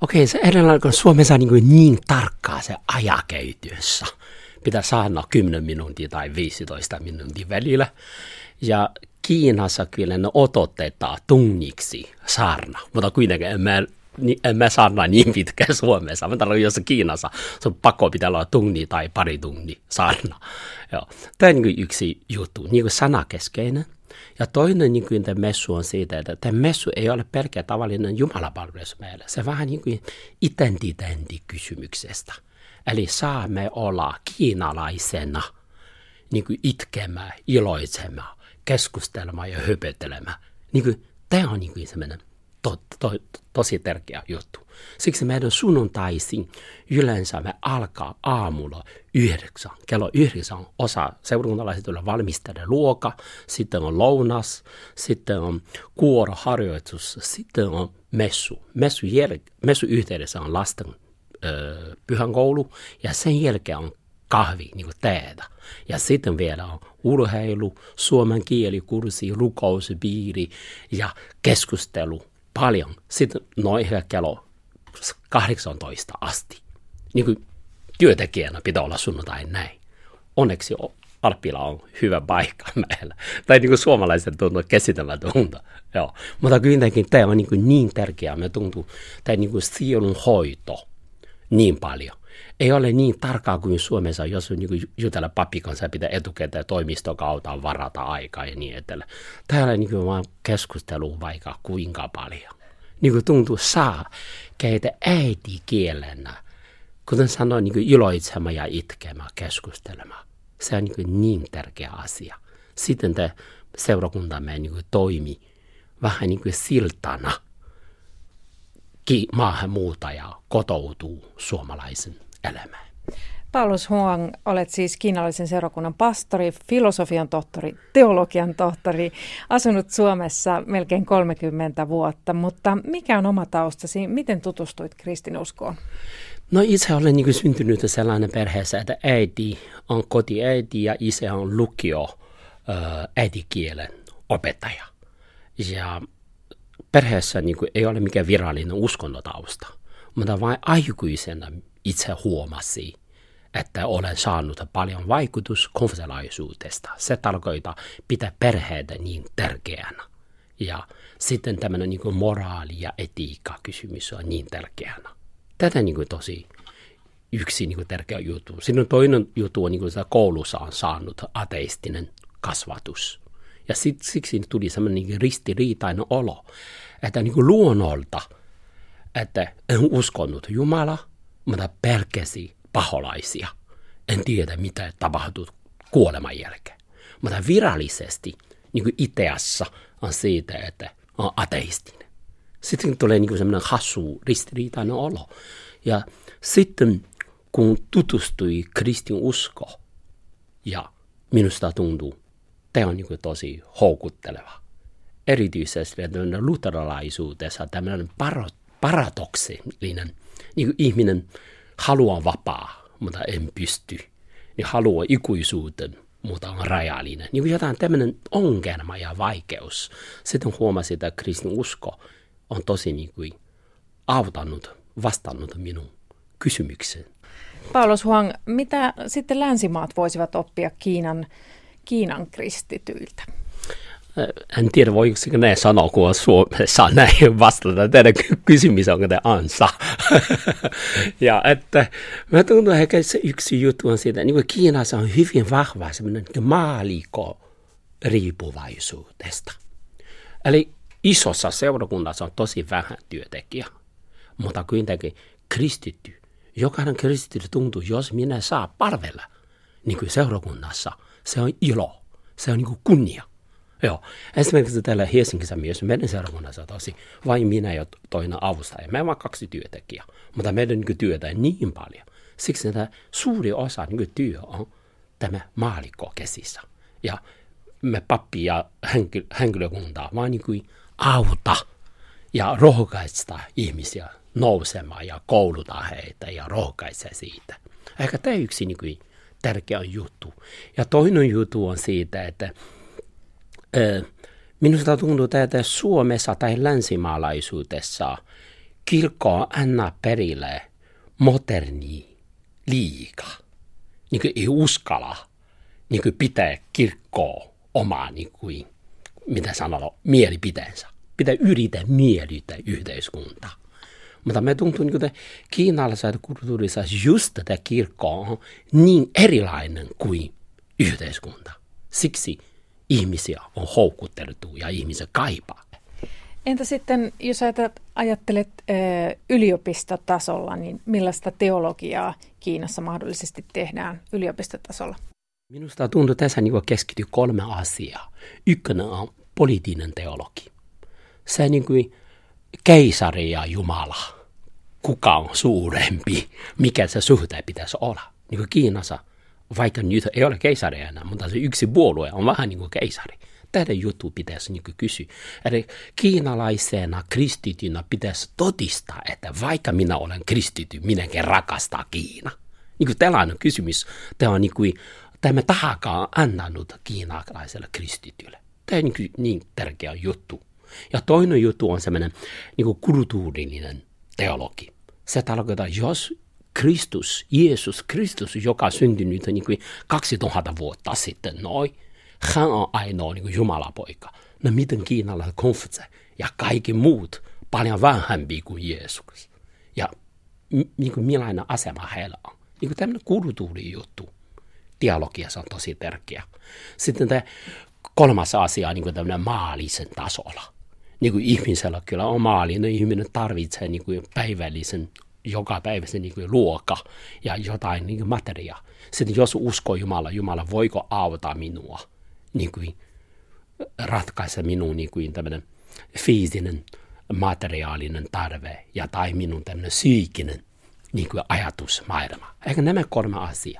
Okei, se edelleen kun Suomessa on niin, niin tarkkaa se ajakäytössä. Pitää saada 10 minuuttia tai 15 minuuttia välillä. Ja Kiinassa kyllä ne ototetaan tunniksi saarna, mutta kuitenkin en mä, en mä saarna niin pitkään Suomessa. Mä tarkoitan, jos Kiinassa se on pakko pitää olla tunni tai pari tunni saarna. Joo. Tämä on niin yksi juttu, niin kuin sanakeskeinen. Ja toinen niin kuin messu on siitä, että tämä messu ei ole pelkkä tavallinen jumalapalvelus meille. Se vähän niin kuin identiteettikysymyksestä. Eli saamme olla kiinalaisena niin kuin itkemään, iloitsemaan, keskustelemaan ja höpötelemään. Niin kuin, tämä on niin kuin sellainen to, to, tosi tärkeä juttu. Siksi meidän sunnuntaisin yleensä me alkaa aamulla yhdeksän. Kello yhdeksän osa seurakuntalaiset tulee valmistella luoka, sitten on lounas, sitten on kuoroharjoitus, sitten on messu. Messu, jäl- messu yhteydessä on lasten ö, pyhänkoulu ja sen jälkeen on kahvi, niin kuin teetä. Ja sitten vielä on urheilu, suomen kielikurssi, rukouspiiri ja keskustelu paljon. Sitten noin kello 18 asti. Niin kuin työntekijänä pitää olla sunnuntai näin. Onneksi Alppila on hyvä paikka meillä. Tai niin kuin suomalaiset tuntuu käsittämätöntä. Joo. Mutta kuitenkin tämä on niin, niin tärkeää. Me tuntuu, tämä niin kuin sielun hoito niin paljon. Ei ole niin tarkkaa kuin Suomessa, jos niin jutella pappi kanssa pitää etukäteen toimistokautta varata aikaa ja niin edelleen. Täällä niin kuin vaan keskustelu vaikka kuinka paljon. Niin kuin tuntuu saa keitä äitikielenä, kuten sanoin, niin iloitsemaan ja itkemään, keskustelemaan. Se on niin, niin tärkeä asia. Sitten tämä seurakuntamme niin toimi vähän niin kuin siltana maahanmuuttaja kotoutuu suomalaisen elämään. Paulus Huang, olet siis kiinalaisen seurakunnan pastori, filosofian tohtori, teologian tohtori, asunut Suomessa melkein 30 vuotta, mutta mikä on oma taustasi? Miten tutustuit kristinuskoon? No itse olen niin syntynyt sellainen perheessä, että äiti on kotiäiti ja isä on lukio äidikielen opettaja. Ja perheessä niin ei ole mikään virallinen uskontotausta, mutta vain aikuisena itse huomasi, että olen saanut paljon vaikutus konfessionaalisuudesta. Se tarkoittaa pitää perheitä niin tärkeänä. Ja sitten tämmöinen niin moraali- ja etiikka kysymys on niin tärkeänä. Tätä niin kuin tosi yksi niin kuin tärkeä juttu. Sitten toinen juttu on, niin kuin koulussa on saanut ateistinen kasvatus. Ja sit, siksi tuli semmoinen niin ristiriitainen olo, että niin kuin luonnolta, että en uskonut Jumala, mutta pelkäsi paholaisia. En tiedä, mitä tapahtuu kuoleman jälkeen. Mutta virallisesti niin kuin ideassa on siitä, että on ateistinen. Sitten tulee niin semmoinen hassu, ristiriitainen olo. Ja sitten kun tutustui kristin usko, ja minusta tuntuu, tämä on niin tosi houkutteleva. Erityisesti luterilaisuudessa tämmöinen paradoksillinen, niin kuin ihminen haluaa vapaa, mutta en pysty. Niin haluaa ikuisuuden, mutta on rajallinen. Niin kuin jotain tämmöinen ongelma ja vaikeus. Sitten huomasin, että kristin usko on tosi niin kuin auttanut, vastannut minun kysymykseen. Paulus Huang, mitä sitten länsimaat voisivat oppia Kiinan, Kiinan kristityiltä? En tiedä, voiko ne sanoa, kun Suomessa näin vastata. Teidän kysymys on, te ansa. ja että mä tunnen että se yksi juttu on siitä, niin Kiinassa on hyvin vahva semmoinen niin maaliko riippuvaisuudesta. Eli isossa seurakunnassa on tosi vähän työntekijä, mutta kuitenkin kristitty. Jokainen kristitty tuntuu, jos minä saa palvella niin kuin seurakunnassa, se on ilo, se on niin kuin kunnia. Joo. Esimerkiksi täällä Helsingissä myös meidän seurakunnassa tosi vain minä ja toinen avustaja. Me vaan kaksi työntekijää, mutta meidän niin työtä on niin paljon. Siksi että suuri osa niin työ on tämä maalikko käsissä. Ja me pappi ja henkilökunta vaan niin kuin auta ja rohkaista ihmisiä nousemaan ja kouluta heitä ja rohkaista siitä. Ehkä tämä yksi niin kuin, tärkeä juttu. Ja toinen juttu on siitä, että Minusta tuntuu, että Suomessa tai länsimaalaisuudessa kirkko anna perille moderni liika. Niin kuin ei uskalla niin kuin pitää kirkkoa omaa, niin kuin, mitä sanotaan, mielipiteensä. Pitää yrittää miellyttää yhteiskuntaa. Mutta me tuntuu, niin että kiinalaisessa kulttuurissa just tätä kirkkoa on niin erilainen kuin yhteiskunta. Siksi ihmisiä on houkutteltu ja ihmisiä kaipaa. Entä sitten, jos ajattelet yliopistotasolla, niin millaista teologiaa Kiinassa mahdollisesti tehdään yliopistotasolla? Minusta tuntuu tässä niin keskity kolme asiaa. Ykkönen on poliittinen teologi. Se niin kuin keisari ja Jumala. Kuka on suurempi? Mikä se suhde pitäisi olla? Niin kuin Kiinassa, vaikka nyt ei ole keisari enää, mutta se yksi puolue on vähän niin kuin keisari. Tätä juttu pitäisi niin kysyä. Eli kiinalaisena kristitynä pitäisi todistaa, että vaikka minä olen kristity, minäkin rakastaa Kiina. Niin kuin tällainen kysymys. Tämä on niin kuin, tämä tahakaan annanut kiinalaiselle kristitylle. Tämä on niin, kuin niin tärkeä juttu. Ja toinen juttu on semmoinen niin kuin kulttuurillinen teologi. Se tarkoittaa, jos Kristus, Jeesus Kristus, joka syntynyt niin kuin 2000 vuotta sitten, noin, hän on ainoa niin kuin Jumalapoika. No miten kiinalaiset konfutse ja kaikki muut paljon vähempi kuin Jeesus. Ja niin kuin millainen asema heillä on. Niin kuin tämmöinen kulttuuri juttu. Dialogiassa on tosi tärkeä. Sitten tämä kolmas asia niin tämmöinen maallisen tasolla. Niin kuin ihmisellä kyllä on maallinen, ihminen tarvitsee niin kuin päivällisen joka päivä se niin kuin luokka ja jotain niin kuin. Sitten jos uskoo Jumala, Jumala voiko auttaa minua niin kuin ratkaista minun niin kuin tämmöinen fyysinen materiaalinen tarve ja tai minun tämmöinen psyykkinen niin kuin ajatusmaailma. Eikä nämä kolme asiaa.